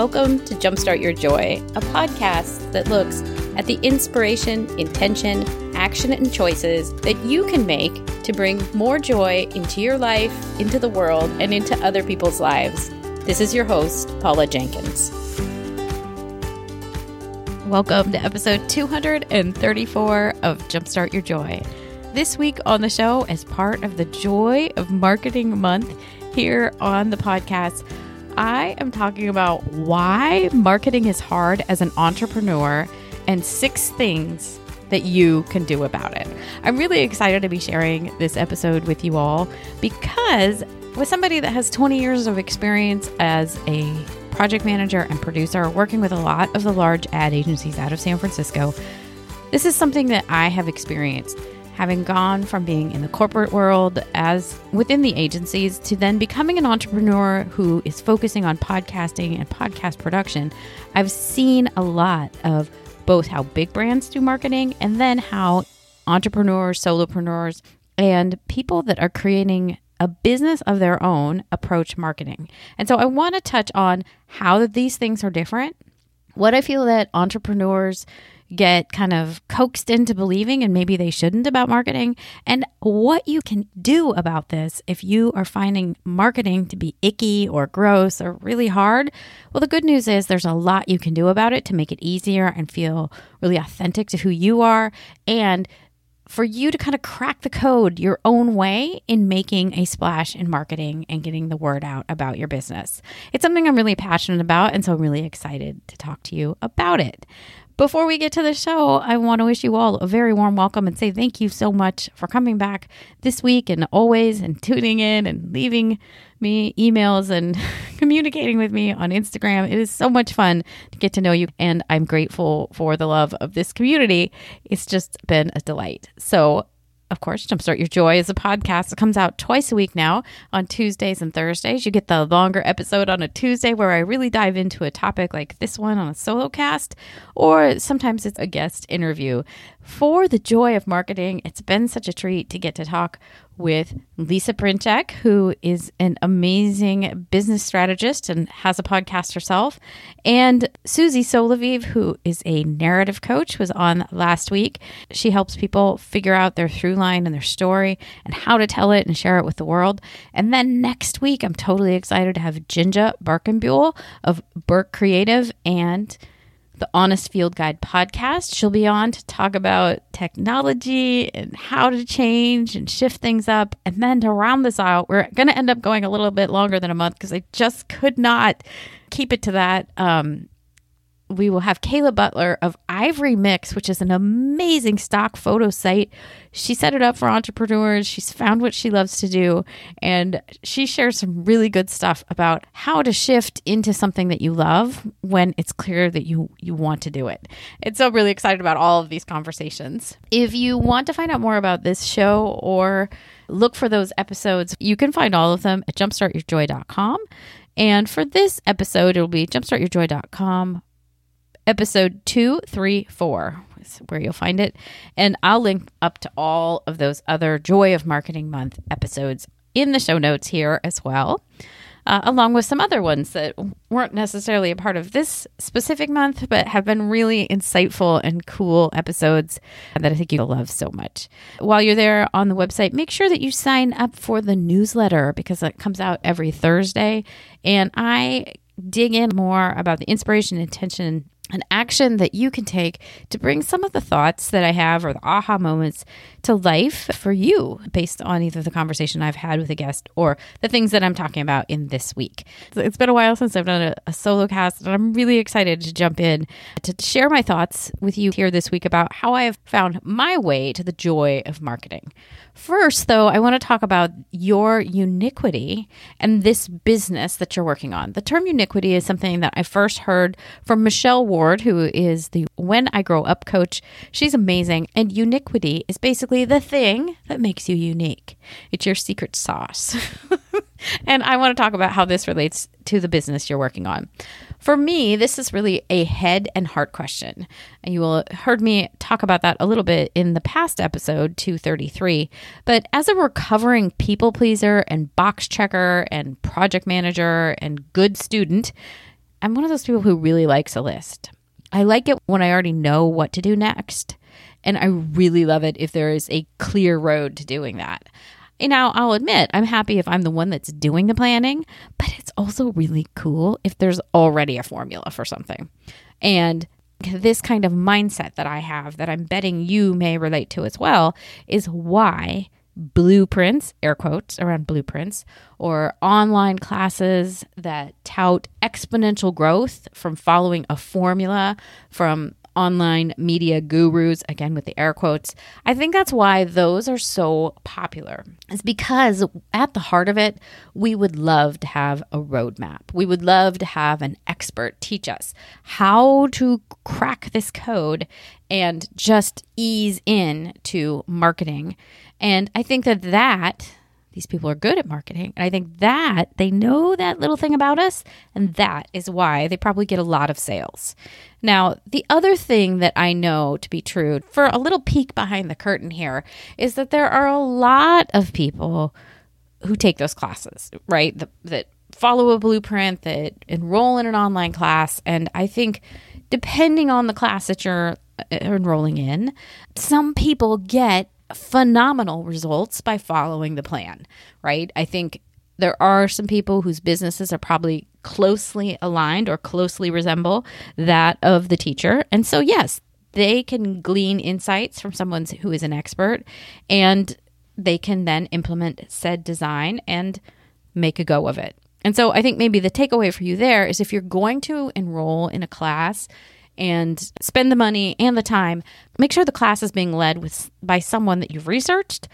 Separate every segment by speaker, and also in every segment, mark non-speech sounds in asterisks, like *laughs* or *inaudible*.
Speaker 1: Welcome to Jumpstart Your Joy, a podcast that looks at the inspiration, intention, action, and choices that you can make to bring more joy into your life, into the world, and into other people's lives. This is your host, Paula Jenkins. Welcome to episode 234 of Jumpstart Your Joy. This week on the show, as part of the Joy of Marketing Month here on the podcast, I am talking about why marketing is hard as an entrepreneur and six things that you can do about it. I'm really excited to be sharing this episode with you all because with somebody that has 20 years of experience as a project manager and producer working with a lot of the large ad agencies out of San Francisco, this is something that I have experienced having gone from being in the corporate world as within the agencies to then becoming an entrepreneur who is focusing on podcasting and podcast production, I've seen a lot of both how big brands do marketing and then how entrepreneurs, solopreneurs, and people that are creating a business of their own approach marketing. And so I want to touch on how these things are different, what I feel that entrepreneurs get kind of coaxed into believing and maybe they shouldn't about marketing, and what you can do about this if you are finding marketing to be icky or gross or really hard. Well, the good news is there's a lot you can do about it to make it easier and feel really authentic to who you are and for you to kind of crack the code your own way in making a splash in marketing and getting the word out about your business. It's something I'm really passionate about, and so I'm really excited to talk to you about it. Before we get to the show, I want to wish you all a very warm welcome and say thank you so much for coming back this week and always and tuning in and leaving me emails and *laughs* communicating with me on Instagram. It is so much fun to get to know you, and I'm grateful for the love of this community. It's just been a delight. So, of course, Jumpstart Your Joy is a podcast that comes out twice a week now on Tuesdays and Thursdays. You get the longer episode on a Tuesday where I really dive into a topic like this one on a solo cast, or sometimes it's a guest interview. For the joy of marketing, it's been such a treat to get to talk with Lisa Brinchek, who is an amazing business strategist and has a podcast herself, and Susie Solaviv, who is a narrative coach, was on last week. She helps people figure out their through line and their story and how to tell it and share it with the world. And then next week, I'm totally excited to have Jinja Barkenbuhl of Burke Creative and the Honest Field Guide podcast. She'll be on to talk about technology and how to change and shift things up. And then to round this out, we're going to end up going a little bit longer than a month because I just could not keep it to that. Um, we will have Kayla Butler of Ivory Mix, which is an amazing stock photo site. She set it up for entrepreneurs. She's found what she loves to do, and she shares some really good stuff about how to shift into something that you love when it's clear that you you want to do it. And so, I'm really excited about all of these conversations. If you want to find out more about this show or look for those episodes, you can find all of them at jumpstartyourjoy.com. And for this episode, it'll be jumpstartyourjoy.com episode 234 is where you'll find it. And I'll link up to all of those other Joy of Marketing Month episodes in the show notes here as well. Uh, along with some other ones that weren't necessarily a part of this specific month, but have been really insightful and cool episodes that I think you'll love so much. While you're there on the website, make sure that you sign up for the newsletter because it comes out every Thursday. And I dig in more about the inspiration, intention, an action that you can take to bring some of the thoughts that I have or the aha moments to life for you based on either the conversation I've had with a guest or the things that I'm talking about in this week. It's been a while since I've done a, a solo cast, and I'm really excited to jump in to share my thoughts with you here this week about how I have found my way to the joy of marketing. First, though, I want to talk about your uniquity and this business that you're working on. The term uniquity is something that I first heard from Michelle Ward, who is the When I Grow Up coach. She's amazing. And uniquity is basically the thing that makes you unique, it's your secret sauce. *laughs* and I want to talk about how this relates to the business you're working on. For me, this is really a head and heart question. And you will heard me talk about that a little bit in the past episode 233. But as a recovering people pleaser and box checker and project manager and good student, I'm one of those people who really likes a list. I like it when I already know what to do next. And I really love it if there is a clear road to doing that. And now I'll admit, I'm happy if I'm the one that's doing the planning, but it's also really cool if there's already a formula for something. And this kind of mindset that I have that I'm betting you may relate to as well is why blueprints, air quotes around blueprints, or online classes that tout exponential growth from following a formula from online media gurus, again with the air quotes. I think that's why those are so popular. It's because at the heart of it, we would love to have a roadmap. We would love to have an expert teach us how to crack this code and just ease in to marketing. And I think that that these people are good at marketing. And I think that they know that little thing about us, and that is why they probably get a lot of sales. Now, the other thing that I know to be true, for a little peek behind the curtain here, is that there are a lot of people who take those classes, right? The, that follow a blueprint, that enroll in an online class. And I think depending on the class that you're uh, enrolling in, some people get phenomenal results by following the plan, right? I think there are some people whose businesses are probably closely aligned or closely resemble that of the teacher. And so, yes, they can glean insights from someone who is an expert and they can then implement said design and make a go of it. And so, I think maybe the takeaway for you there is if you're going to enroll in a class, and spend the money and the time. Make sure the class is being led with by someone that you've researched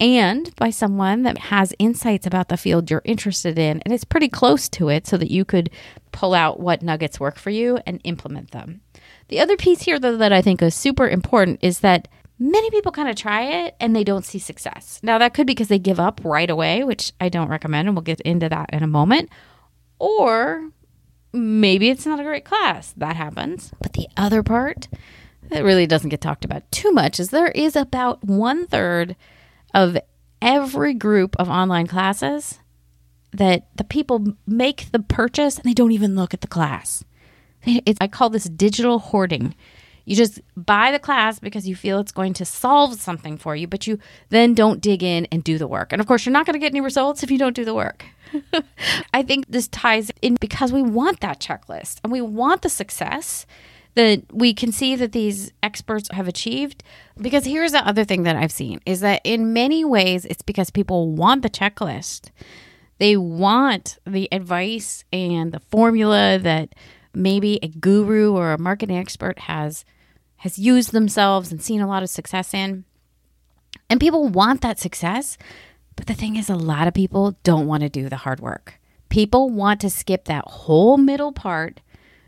Speaker 1: and by someone that has insights about the field you're interested in and it's pretty close to it so that you could pull out what nuggets work for you and implement them. The other piece here though that I think is super important is that many people kind of try it and they don't see success. Now that could be because they give up right away, which I don't recommend and we'll get into that in a moment. Or maybe it's not a great class. That happens. But the other part that really doesn't get talked about too much is there is about one third of every group of online classes that the people make the purchase and they don't even look at the class. It's, I call this digital hoarding. You just buy the class because you feel it's going to solve something for you, but you then don't dig in and do the work. And of course, you're not going to get any results if you don't do the work. *laughs* I think this ties in because we want that checklist and we want the success that we can see that these experts have achieved. Because here's the other thing that I've seen is that in many ways, it's because people want the checklist. They want the advice and the formula that maybe a guru or a marketing expert has has used themselves and seen a lot of success in. And people want that success, but the thing is, a lot of people don't want to do the hard work. People want to skip that whole middle part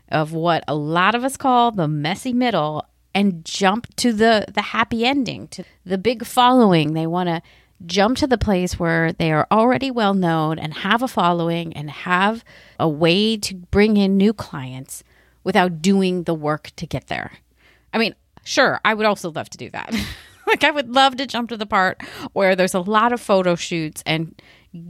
Speaker 1: of what a lot of us call the messy middle and jump to the the happy ending, to the big following. They want to jump to the place where they are already well known and have a following and have a way to bring in new clients without doing the work to get there. I mean, sure, I would also love to do that. *laughs* like I would love to jump to the part where there's a lot of photo shoots and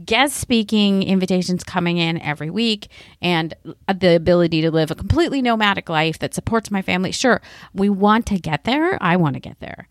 Speaker 1: guest speaking invitations coming in every week and the ability to live a completely nomadic life that supports my family. Sure, we want to get there. I want to get there.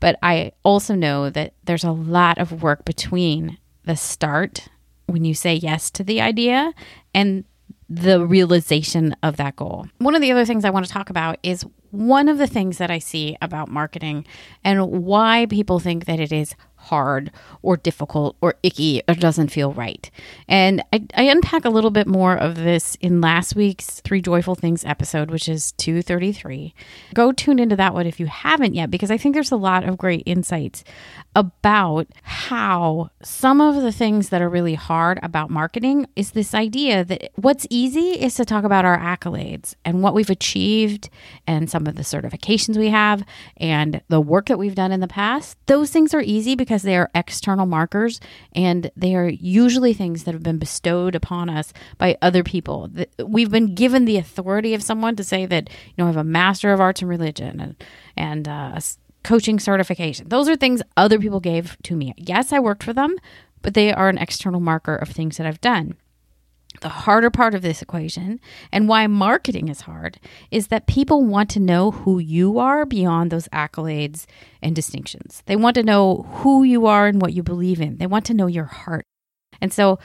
Speaker 1: But I also know that there's a lot of work between the start when you say yes to the idea and the realization of that goal. One of the other things I want to talk about is one of the things that I see about marketing and why people think that it is hard or difficult or icky or doesn't feel right. And I, I, unpack a little bit more of this in last week's Three Joyful Things episode, which is 233. Go tune into that one if you haven't yet, because I think there's a lot of great insights about how some of the things that are really hard about marketing is this idea that what's easy is to talk about our accolades and what we've achieved and some of the certifications we have and the work that we've done in the past. Those things are easy because because they are external markers and they are usually things that have been bestowed upon us by other people. We've been given the authority of someone to say that, you know, I have a master of arts and religion and, and uh, coaching certification. Those are things other people gave to me. Yes, I worked for them, but they are an external marker of things that I've done. The harder part of this equation and why marketing is hard is that people want to know who you are beyond those accolades and distinctions. They want to know who you are and what you believe in. They want to know your heart. And so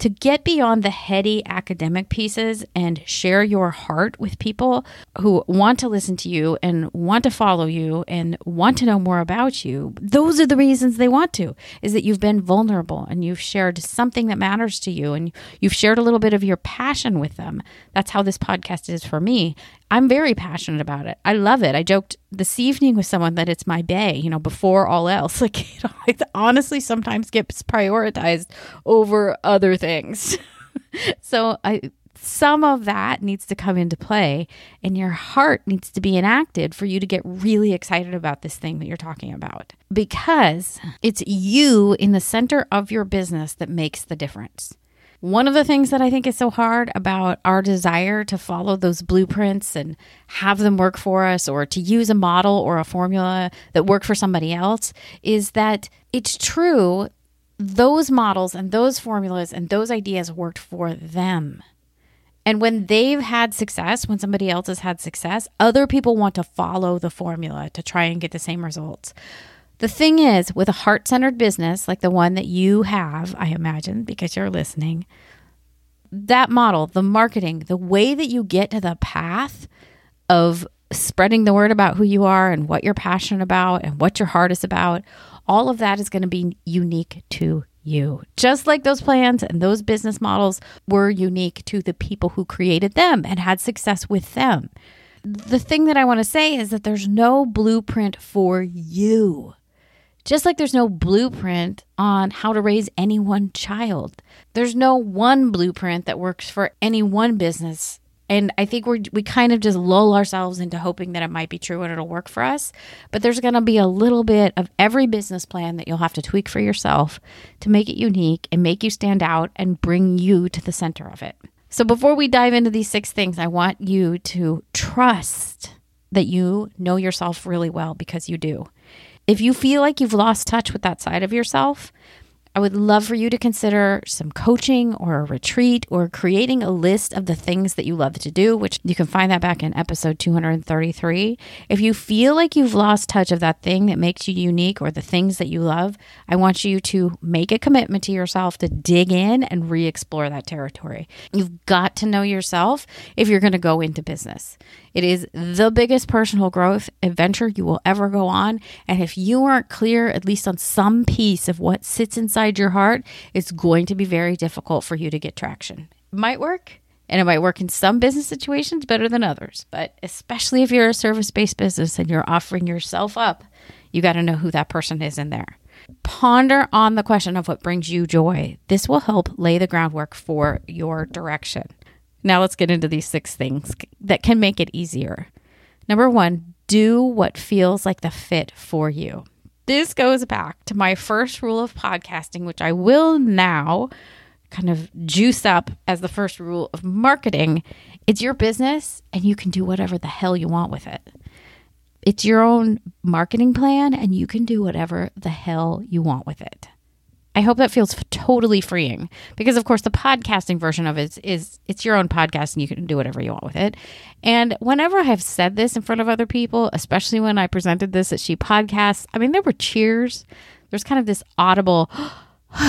Speaker 1: to get beyond the heady academic pieces and share your heart with people who want to listen to you and want to follow you and want to know more about you, those are the reasons they want to, is that you've been vulnerable and you've shared something that matters to you and you've shared a little bit of your passion with them. That's how this podcast is for me. I'm very passionate about it. I love it. I joked this evening with someone that it's my bae, you know, before all else. *laughs* Like, it honestly sometimes gets prioritized over other things. *laughs* so I some of that needs to come into play and your heart needs to be enacted for you to get really excited about this thing that you're talking about because it's you in the center of your business that makes the difference. One of the things that I think is so hard about our desire to follow those blueprints and have them work for us or to use a model or a formula that worked for somebody else is that it's true those models and those formulas and those ideas worked for them. And when they've had success, when somebody else has had success, other people want to follow the formula to try and get the same results. The thing is, with a heart centered business like the one that you have, I imagine, because you're listening, that model, the marketing, the way that you get to the path of spreading the word about who you are and what you're passionate about and what your heart is about, all of that is going to be unique to you. Just like those plans and those business models were unique to the people who created them and had success with them. The thing that I want to say is that there's no blueprint for you. Just like there's no blueprint on how to raise any one child, there's no one blueprint that works for any one business. And I think we we kind of just lull ourselves into hoping that it might be true and it'll work for us. But there's going to be a little bit of every business plan that you'll have to tweak for yourself to make it unique and make you stand out and bring you to the center of it. So before we dive into these six things, I want you to trust that you know yourself really well because you do. If you feel like you've lost touch with that side of yourself, I would love for you to consider some coaching or a retreat or creating a list of the things that you love to do, which you can find that back in episode 233. If you feel like you've lost touch of that thing that makes you unique or the things that you love, I want you to make a commitment to yourself to dig in and re explore that territory. You've got to know yourself if you're going to go into business. It is the biggest personal growth adventure you will ever go on. And if you aren't clear, at least on some piece of what sits inside your heart, it's going to be very difficult for you to get traction. It might work, and it might work in some business situations better than others. But especially if you're a service based business and you're offering yourself up, you got to know who that person is in there. Ponder on the question of what brings you joy. This will help lay the groundwork for your direction. Now let's get into these six things that can make it easier. Number one, do what feels like the fit for you. This goes back to my first rule of podcasting, which I will now kind of juice up as the first rule of marketing. It's your business and you can do whatever the hell you want with it. It's your own marketing plan and you can do whatever the hell you want with it. I hope that feels totally freeing because, of course, the podcasting version of it is, is it's your own podcast and you can do whatever you want with it. And whenever I have said this in front of other people, especially when I presented this at She Podcasts, I mean, there were cheers. There's kind of this audible, *gasps*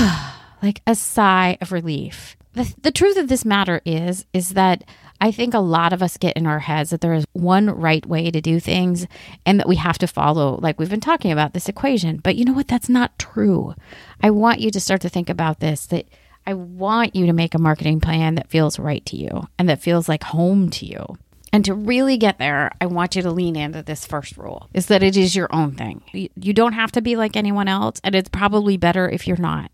Speaker 1: like a sigh of relief. The, the truth of this matter is, is that I think a lot of us get in our heads that there is one right way to do things and that we have to follow, like we've been talking about this equation. But you know what? That's not true. I want you to start to think about this that I want you to make a marketing plan that feels right to you and that feels like home to you. And to really get there, I want you to lean into this first rule is that it is your own thing. You don't have to be like anyone else, and it's probably better if you're not.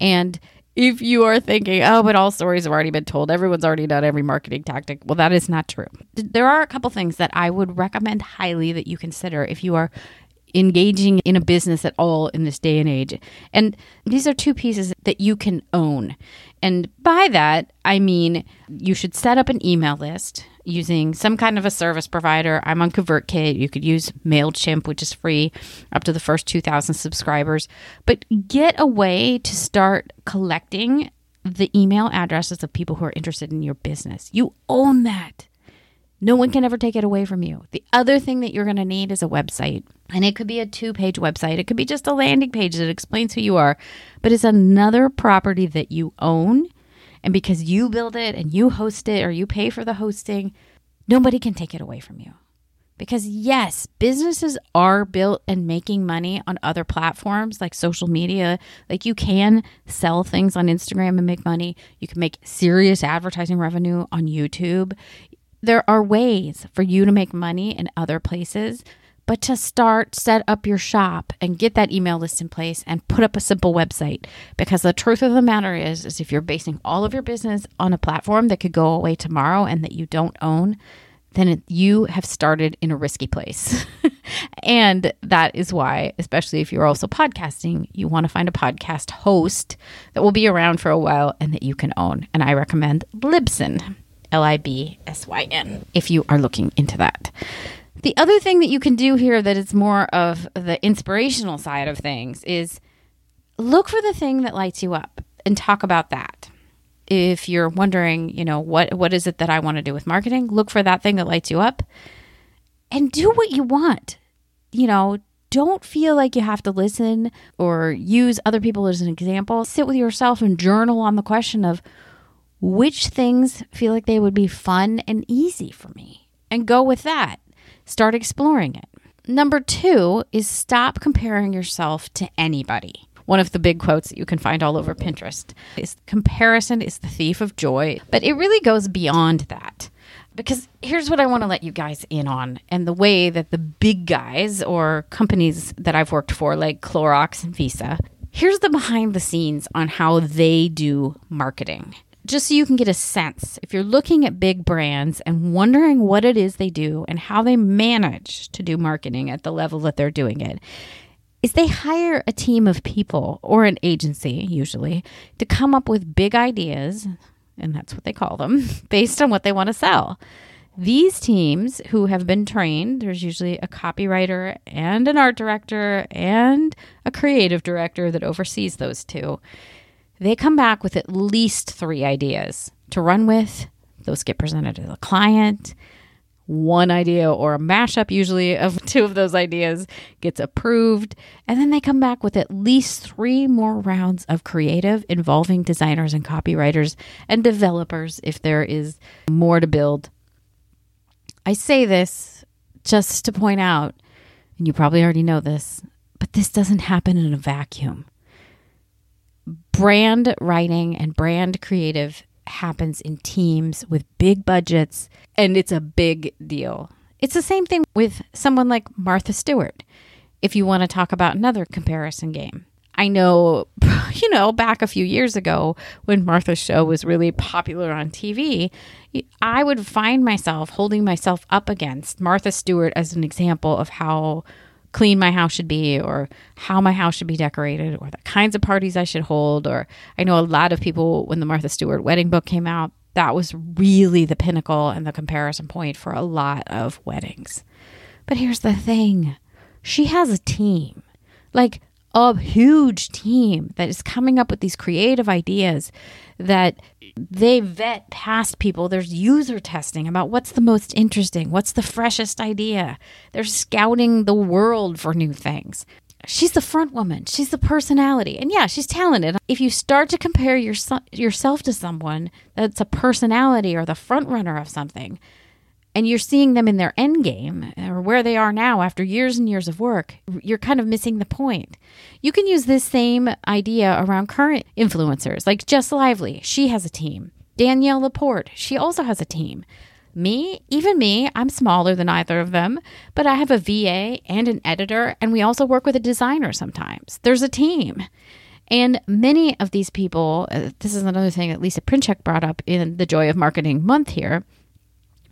Speaker 1: And if you are thinking, oh, but all stories have already been told, everyone's already done every marketing tactic, well, that is not true. There are a couple things that I would recommend highly that you consider if you are engaging in a business at all in this day and age. And these are two pieces that you can own. And by that, I mean you should set up an email list using some kind of a service provider. I'm on ConvertKit. You could use MailChimp, which is free up to the first 2,000 subscribers. But get a way to start collecting the email addresses of people who are interested in your business. You own that. No one can ever take it away from you. The other thing that you're going to need is a website. And it could be a two page website, it could be just a landing page that explains who you are, but it's another property that you own. And because you build it and you host it or you pay for the hosting, nobody can take it away from you. Because yes, businesses are built and making money on other platforms like social media. Like you can sell things on Instagram and make money. You can make serious advertising revenue on YouTube. There are ways for you to make money in other places, but to start, set up your shop and get that email list in place and put up a simple website. Because the truth of the matter is, is if you're basing all of your business on a platform that could go away tomorrow and that you don't own, then you have started in a risky place. *laughs* and that is why, especially if you're also podcasting, you want to find a podcast host that will be around for a while and that you can own. And I recommend Libsyn, L I B S Y N, if you are looking into that. The other thing that you can do here that is more of the inspirational side of things is look for the thing that lights you up and talk about that if you're wondering, you know, what what is it that I want to do with marketing, look for that thing that lights you up and do what you want. You know, don't feel like you have to listen or use other people as an example. Sit with yourself and journal on the question of which things feel like they would be fun and easy for me and go with that. Start exploring it. Number two is stop comparing yourself to anybody one of the big quotes that you can find all over Pinterest is comparison is the thief of joy. But it really goes beyond that. Because here's what I want to let you guys in on, and the way that the big guys or companies that I've worked for, like Clorox and Visa, here's the behind the scenes on how they do marketing just so you can get a sense if you're looking at big brands and wondering what it is they do and how they manage to do marketing at the level that they're doing it is they hire a team of people or an agency usually to come up with big ideas and that's what they call them *laughs* based on what they want to sell. These teams who have been trained there's usually a copywriter and an art director and a creative director that oversees those two they come back with at least three ideas to run with those get presented to the client one idea or a mashup, usually, of *laughs* two of those ideas gets approved. And then they come back with at least three more rounds of creative involving designers and copywriters and developers if there is more to build. I say this just to point out, and you probably already know this, but this doesn't happen in a vacuum. Brand writing and brand creative happens in teams with big budgets, and it's a big deal. It's the same thing with someone like Martha Stewart, if you want to talk about another comparison game. I know, *laughs* you know, back a few years ago when Martha's show was really popular on TV, I would find myself holding myself up against Martha Stewart as an example of how clean my house should be or how my house should be decorated or the kinds of parties I should hold or I know a lot of people when the Martha Stewart wedding book came out that was really the pinnacle and the comparison point for a lot of weddings. But here's the thing. She has a team. Like a huge team that is coming up with these creative ideas that they vet past people. There's user testing about what's the most interesting, what's the freshest idea. They're scouting the world for new things. She's the front woman. She's the personality. And yeah, she's talented. If you start to compare your, yourself to someone that's a personality or the front runner of something, and you're seeing them in their end game or where they are now after years and years of work, you're kind of missing the point. You can use this same idea around current influencers, like Jess Lively. She has a team. Danielle Laporte, she also has a team. Me, even me, I'm smaller than either of them, but I have a VA and an editor, and we also work with a designer sometimes. There's a team. And many of these people, uh, this is another thing that Lisa Princhek brought up in the Joy of Marketing month here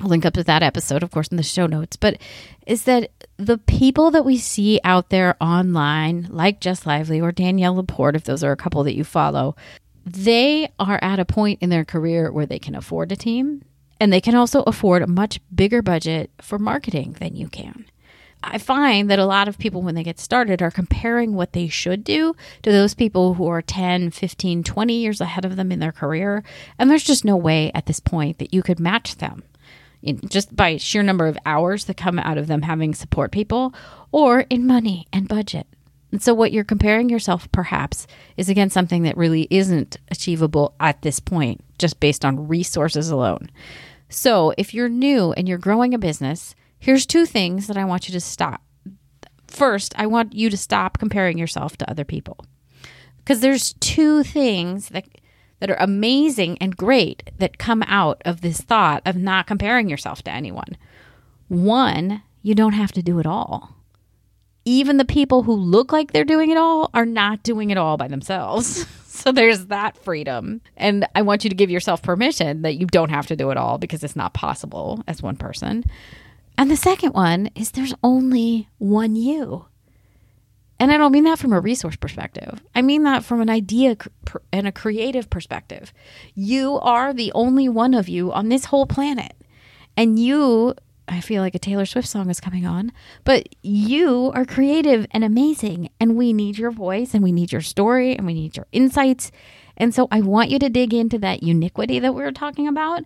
Speaker 1: I'll link up to that episode, of course, in the show notes. But is that the people that we see out there online, like Jess Lively or Danielle Laporte, if those are a couple that you follow, they are at a point in their career where they can afford a team and they can also afford a much bigger budget for marketing than you can. I find that a lot of people, when they get started, are comparing what they should do to those people who are 10, 15, 20 years ahead of them in their career. And there's just no way at this point that you could match them in, just by sheer number of hours that come out of them having support people or in money and budget. And so, what you're comparing yourself perhaps is against something that really isn't achievable at this point, just based on resources alone. So, if you're new and you're growing a business, here's two things that I want you to stop. First, I want you to stop comparing yourself to other people. Because there's two things that that are amazing and great that come out of this thought of not comparing yourself to anyone. One, you don't have to do it all. Even the people who look like they're doing it all are not doing it all by themselves. *laughs* so there's that freedom. And I want you to give yourself permission that you don't have to do it all because it's not possible as one person. And the second one is there's only one you. And I don't mean that from a resource perspective. I mean that from an idea and a creative perspective. You are the only one of you on this whole planet. And you, I feel like a Taylor Swift song is coming on, but you are creative and amazing. And we need your voice and we need your story and we need your insights. And so I want you to dig into that uniquity that we were talking about,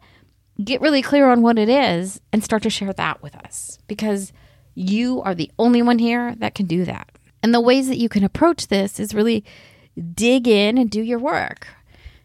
Speaker 1: get really clear on what it is, and start to share that with us because you are the only one here that can do that. And the ways that you can approach this is really dig in and do your work.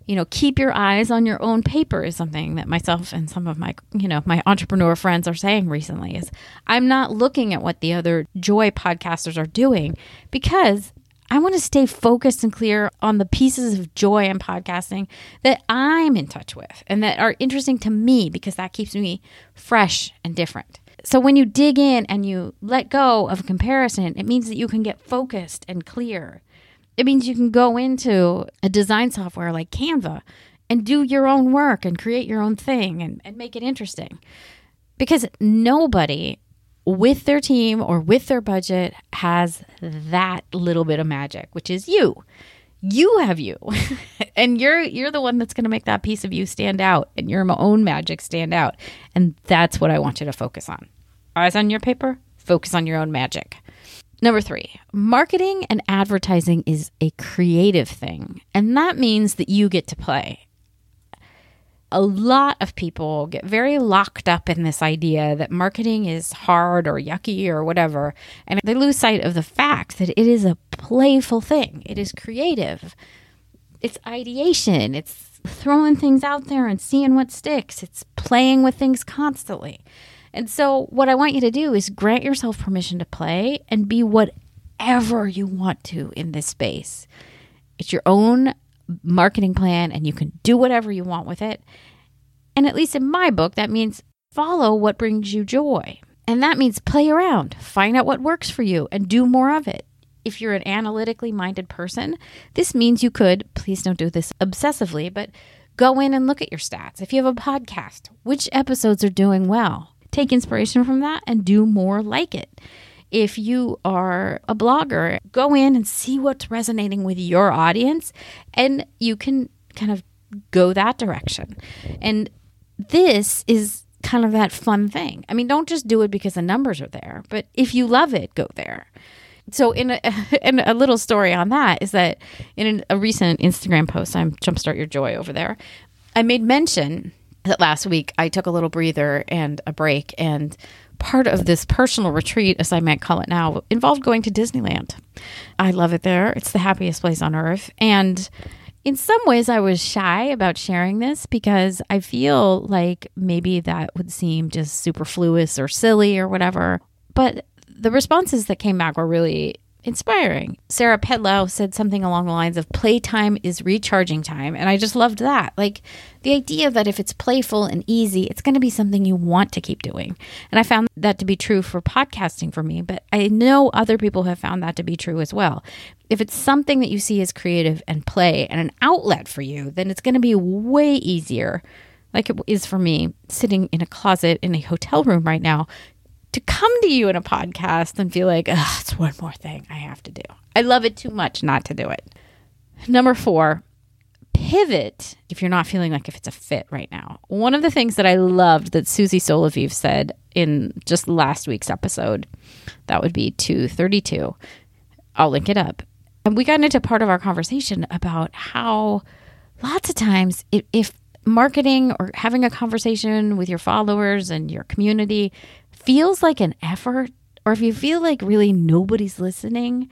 Speaker 1: You know, keep your eyes on your own paper is something that myself and some of my, you know, my entrepreneur friends are saying recently is I'm not looking at what the other joy podcasters are doing because I want to stay focused and clear on the pieces of joy in podcasting that I'm in touch with and that are interesting to me because that keeps me fresh and different. So when you dig in and you let go of comparison, it means that you can get focused and clear. It means you can go into a design software like Canva and do your own work and create your own thing and, and make it interesting. Because nobody with their team or with their budget has that little bit of magic, which is you. You have you. *laughs* and you're you're the one that's going to make that piece of you stand out and your own magic stand out. And that's what I want you to focus on eyes on your paper, focus on your own magic. Number three, marketing and advertising is a creative thing, and that means that you get to play. A lot of people get very locked up in this idea that marketing is hard or yucky or whatever, and they lose sight of the fact that it is a playful thing. It is creative. It's ideation. It's throwing things out there and seeing what sticks. It's playing with things constantly. And so, what I want you to do is grant yourself permission to play and be whatever you want to in this space. It's your own marketing plan, and you can do whatever you want with it. And at least in my book, that means follow what brings you joy. And that means play around, find out what works for you, and do more of it. If you're an analytically minded person, this means you could, please don't do this obsessively, but go in and look at your stats. If you have a podcast, which episodes are doing well? Take inspiration from that and do more like it. If you are a blogger, go in and see what's resonating with your audience, and you can kind of go that direction. And this is kind of that fun thing. I mean, don't just do it because the numbers are there, but if you love it, go there. So, in a, *laughs* in a little story on that is that in a recent Instagram post, I'm Jumpstart Your Joy over there, I made mention that last week I took a little breather and a break. And part of this personal retreat, as I might call it now, involved going to Disneyland. I love it there. It's the happiest place on earth. And in some ways, I was shy about sharing this because I feel like maybe that would seem just superfluous or silly or whatever. But the responses that came back were really inspiring. Sarah Pedlow said something along the lines of playtime is recharging time. And I just loved that. Like the idea that if it's playful and easy, it's going to be something you want to keep doing. And I found that to be true for podcasting for me, but I know other people have found that to be true as well. If it's something that you see as creative and play and an outlet for you, then it's going to be way easier like it is for me sitting in a closet in a hotel room right now to come to you in a podcast and feel like, ugh, it's one more thing I have to do. I love it too much not to do it. Number four, pivot if you're not feeling like if it's a fit right now. One of the things that I loved that Susie Solaviv said in just last week's episode, that would be 232. I'll link it up. And we got into part of our conversation about how lots of times if marketing or having a conversation with your followers and your community feels like an effort, or if you feel like really nobody's listening,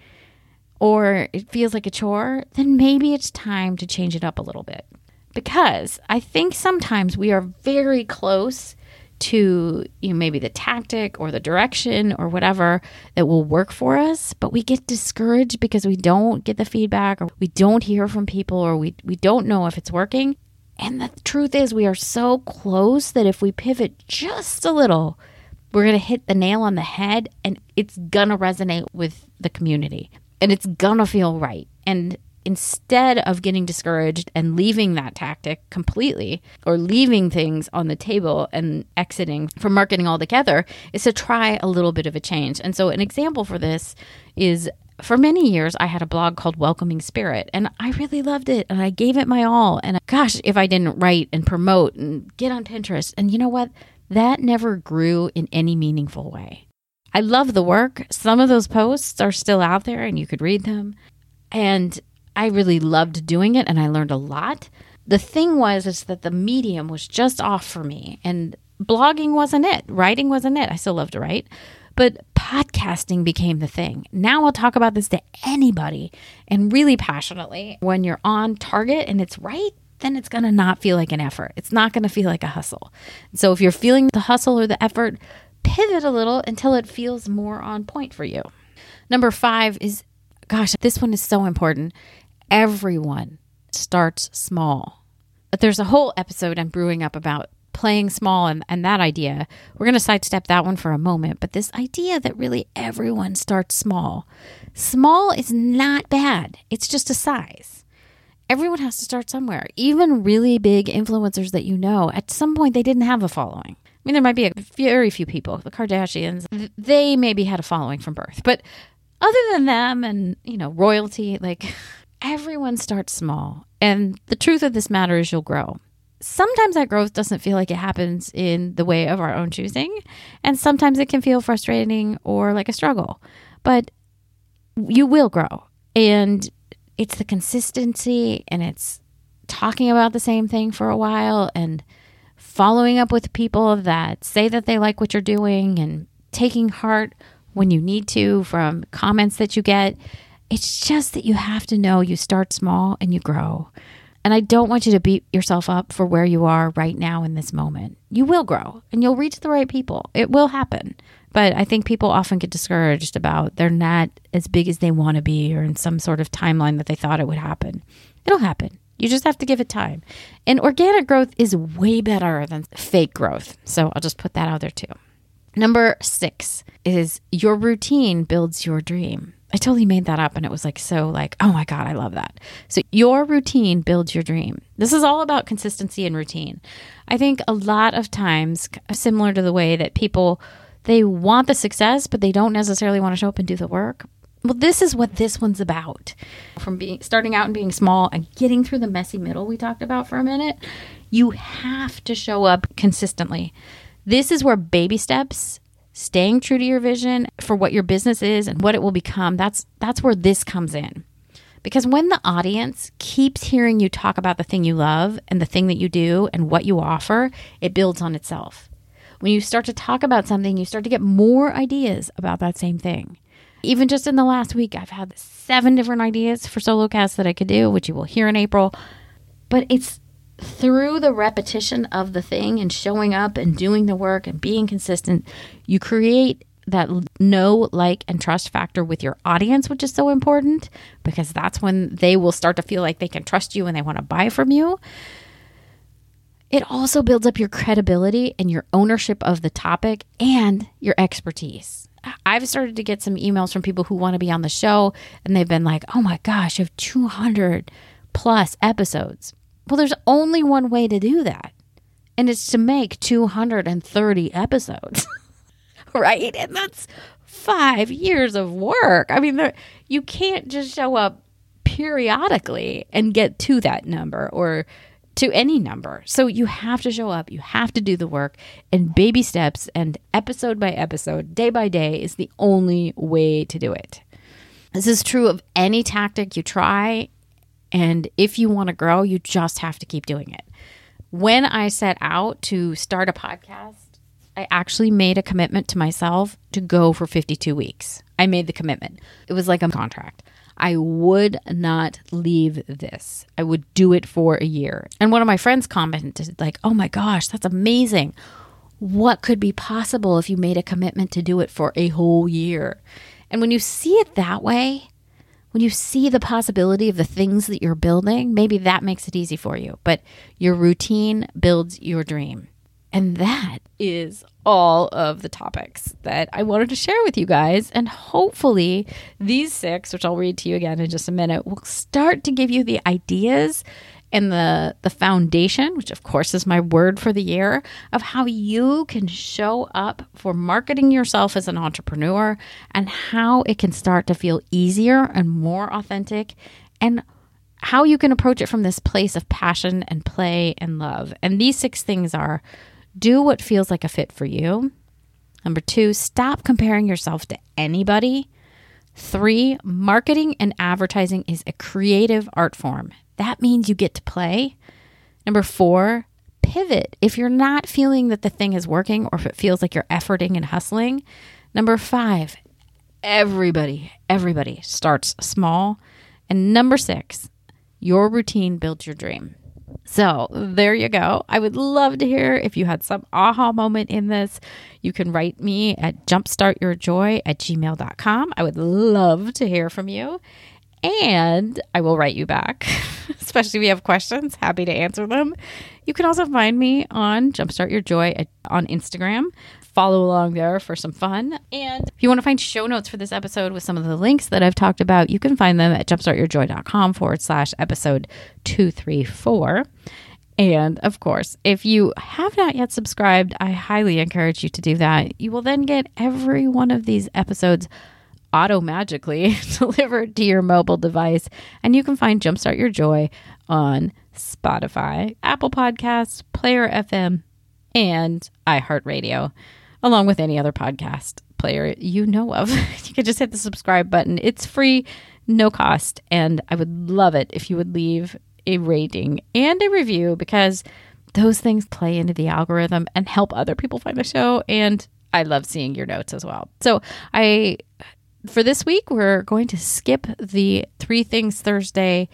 Speaker 1: or it feels like a chore, then maybe it's time to change it up a little bit. Because I think sometimes we are very close to you know, maybe the tactic or the direction or whatever that will work for us, but we get discouraged because we don't get the feedback or we don't hear from people or we, we don't know if it's working. And the truth is, we are so close that if we pivot just a little, we're going to hit the nail on the head and it's going to resonate with the community and it's going to feel right. And instead of getting discouraged and leaving that tactic completely or leaving things on the table and exiting from marketing altogether, is to try a little bit of a change. And so, an example for this is for many years, I had a blog called Welcoming Spirit, and I really loved it, and I gave it my all. And gosh, if I didn't write and promote and get on Pinterest, and you know what? That never grew in any meaningful way. I love the work. Some of those posts are still out there and you could read them. And I really loved doing it and I learned a lot. The thing was is that the medium was just off for me and blogging wasn't it. Writing wasn't it. I still love to write. But podcasting became the thing. Now I'll talk about this to anybody and really passionately. When you're on target and it's right, then it's going to not feel like an effort. It's not going to feel like a hustle. So if you're feeling the hustle or the effort, pivot a little until it feels more on point for you. Number five is, gosh, this one is so important. Everyone starts small. But there's a whole episode I'm brewing up about playing small and, and that idea. We're going to sidestep that one for a moment, but this idea that really everyone starts small. Small is not bad, it's just a size. Everyone has to start somewhere. Even really big influencers that you know, at some point they didn't have a following. I mean, there might be a very few people, the Kardashians, they maybe had a following from birth. But other than them and, you know, royalty, like *laughs* everyone starts small. And the truth of this matter is you'll grow. Sometimes that growth doesn't feel like it happens in the way of our own choosing. And sometimes it can feel frustrating or like a struggle. But you will grow. And it's the consistency and it's talking about the same thing for a while and following up with people that say that they like what you're doing and taking heart when you need to from comments that you get. It's just that you have to know you start small and you grow. And I don't want you to beat yourself up for where you are right now in this moment. You will grow and you'll reach the right people. It will happen. But I think people often get discouraged about they're not as big as they want to be or in some sort of timeline that they thought it would happen. It'll happen. You just have to give it time. And organic growth is way better than fake growth. So I'll just put that out there too. Number six is your routine builds your dream. I totally made that up and it was like so like, oh my God, I love that. So your routine builds your dream. This is all about consistency and routine. I think a lot of times, similar to the way that people they want the success, but they don't necessarily want to show up and do the work. Well, this is what this one's about. From being starting out and being small and getting through the messy middle we talked about for a minute, you have to show up consistently. This is where baby steps, staying true to your vision for what your business is and what it will become, that's that's where this comes in. Because when the audience keeps hearing you talk about the thing you love and the thing that you do and what you offer, it builds on itself. When you start to talk about something, you start to get more ideas about that same thing. Even just in the last week, I've had seven different ideas for solo casts that I could do, which you will hear in April. But it's through the repetition of the thing and showing up and doing the work and being consistent, you create that know, like, and trust factor with your audience, which is so important because that's when they will start to feel like they can trust you and they want to buy from you. It also builds up your credibility and your ownership of the topic and your expertise. I've started to get some emails from people who want to be on the show and they've been like, oh my gosh, you have 200 plus episodes. Well, there's only one way to do that, and it's to make 230 episodes, *laughs* right? And that's five years of work. I mean, you can't just show up periodically and get to that number or to any number. So you have to show up, you have to do the work, and baby steps and episode by episode, day by day is the only way to do it. This is true of any tactic you try. And if you want to grow, you just have to keep doing it. When I set out to start a podcast, I actually made a commitment to myself to go for 52 weeks. I made the commitment. It was like a contract. I would not leave this. I would do it for a year. And one of my friends commented, like, oh my gosh, that's amazing. What could be possible if you made a commitment to do it for a whole year? And when you see it that way, when you see the possibility of the things that you're building, maybe that makes it easy for you. But your routine builds your dream. And that is all of the topics that I wanted to share with you guys. And hopefully, these six, which I'll read to you again in just a minute, will start to give you the ideas and the the foundation, which of course is my word for the year, of how you can show up for marketing yourself as an entrepreneur and how it can start to feel easier and more authentic and how you can approach it from this place of passion and play and love. And these six things are do what feels like a fit for you. Number two, stop comparing yourself to anybody. Three, marketing and advertising is a creative art form. That means you get to play. Number four, pivot if you're not feeling that the thing is working or if it feels like you're efforting and hustling. Number five, everybody, everybody starts small. And number six, your routine builds your dream. So there you go. I would love to hear if you had some aha moment in this. You can write me at jumpstartyourjoy at gmail.com. I would love to hear from you. And I will write you back, *laughs* especially if you have questions. Happy to answer them. You can also find me on Jumpstart Your Joy on Instagram follow along there for some fun. And if you want to find show notes for this episode with some of the links that I've talked about, you can find them at jumpstartyourjoy.com forward slash episode 234. And of course, if you have not yet subscribed, I highly encourage you to do that. You will then get every one of these episodes auto magically *laughs* delivered to your mobile device. And you can find Jumpstart Your Joy on Spotify, Apple Podcasts, Player FM, and iHeartRadio along with any other podcast player you know of. *laughs* you can just hit the subscribe button. It's free, no cost, and I would love it if you would leave a rating and a review because those things play into the algorithm and help other people find the show and I love seeing your notes as well. So, I for this week we're going to skip the 3 things Thursday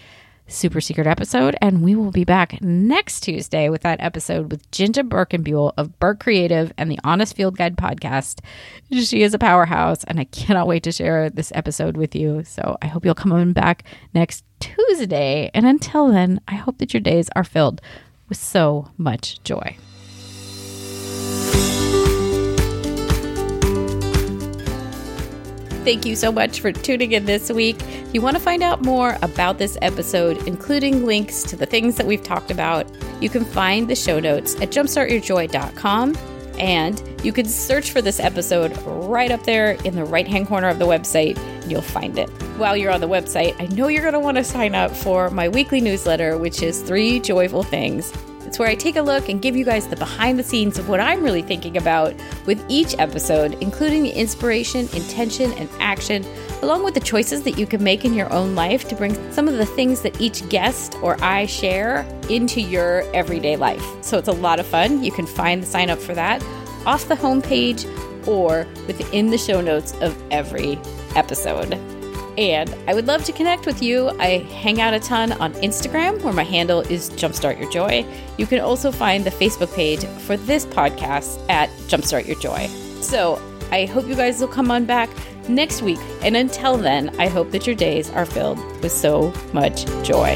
Speaker 1: super secret episode. And we will be back next Tuesday with that episode with Ginja Birkenbuell of Burke Creative and the Honest Field Guide podcast. She is a powerhouse, and I cannot wait to share this episode with you. So I hope you'll come on back next Tuesday. And until then, I hope that your days are filled with so much joy. Thank you so much for tuning in this week. If you want to find out more about this episode, including links to the things that we've talked about, you can find the show notes at jumpstartyourjoy.com. And you can search for this episode right up there in the right hand corner of the website, and you'll find it. While you're on the website, I know you're going to want to sign up for my weekly newsletter, which is Three Joyful Things it's where I take a look and give you guys the behind the scenes of what I'm really thinking about with each episode, including the inspiration, intention, and action, along with the choices that you can make in your own life to bring some of the things that each guest or I share into your everyday life. So it's a lot of fun. You can find the sign up for that off the homepage or within the show notes of every episode. And I would love to connect with you. I hang out a ton on Instagram, where my handle is Jumpstart Your Joy. You can also find the Facebook page for this podcast at Jumpstart Your Joy. So I hope you guys will come on back next week. And until then, I hope that your days are filled with so much joy.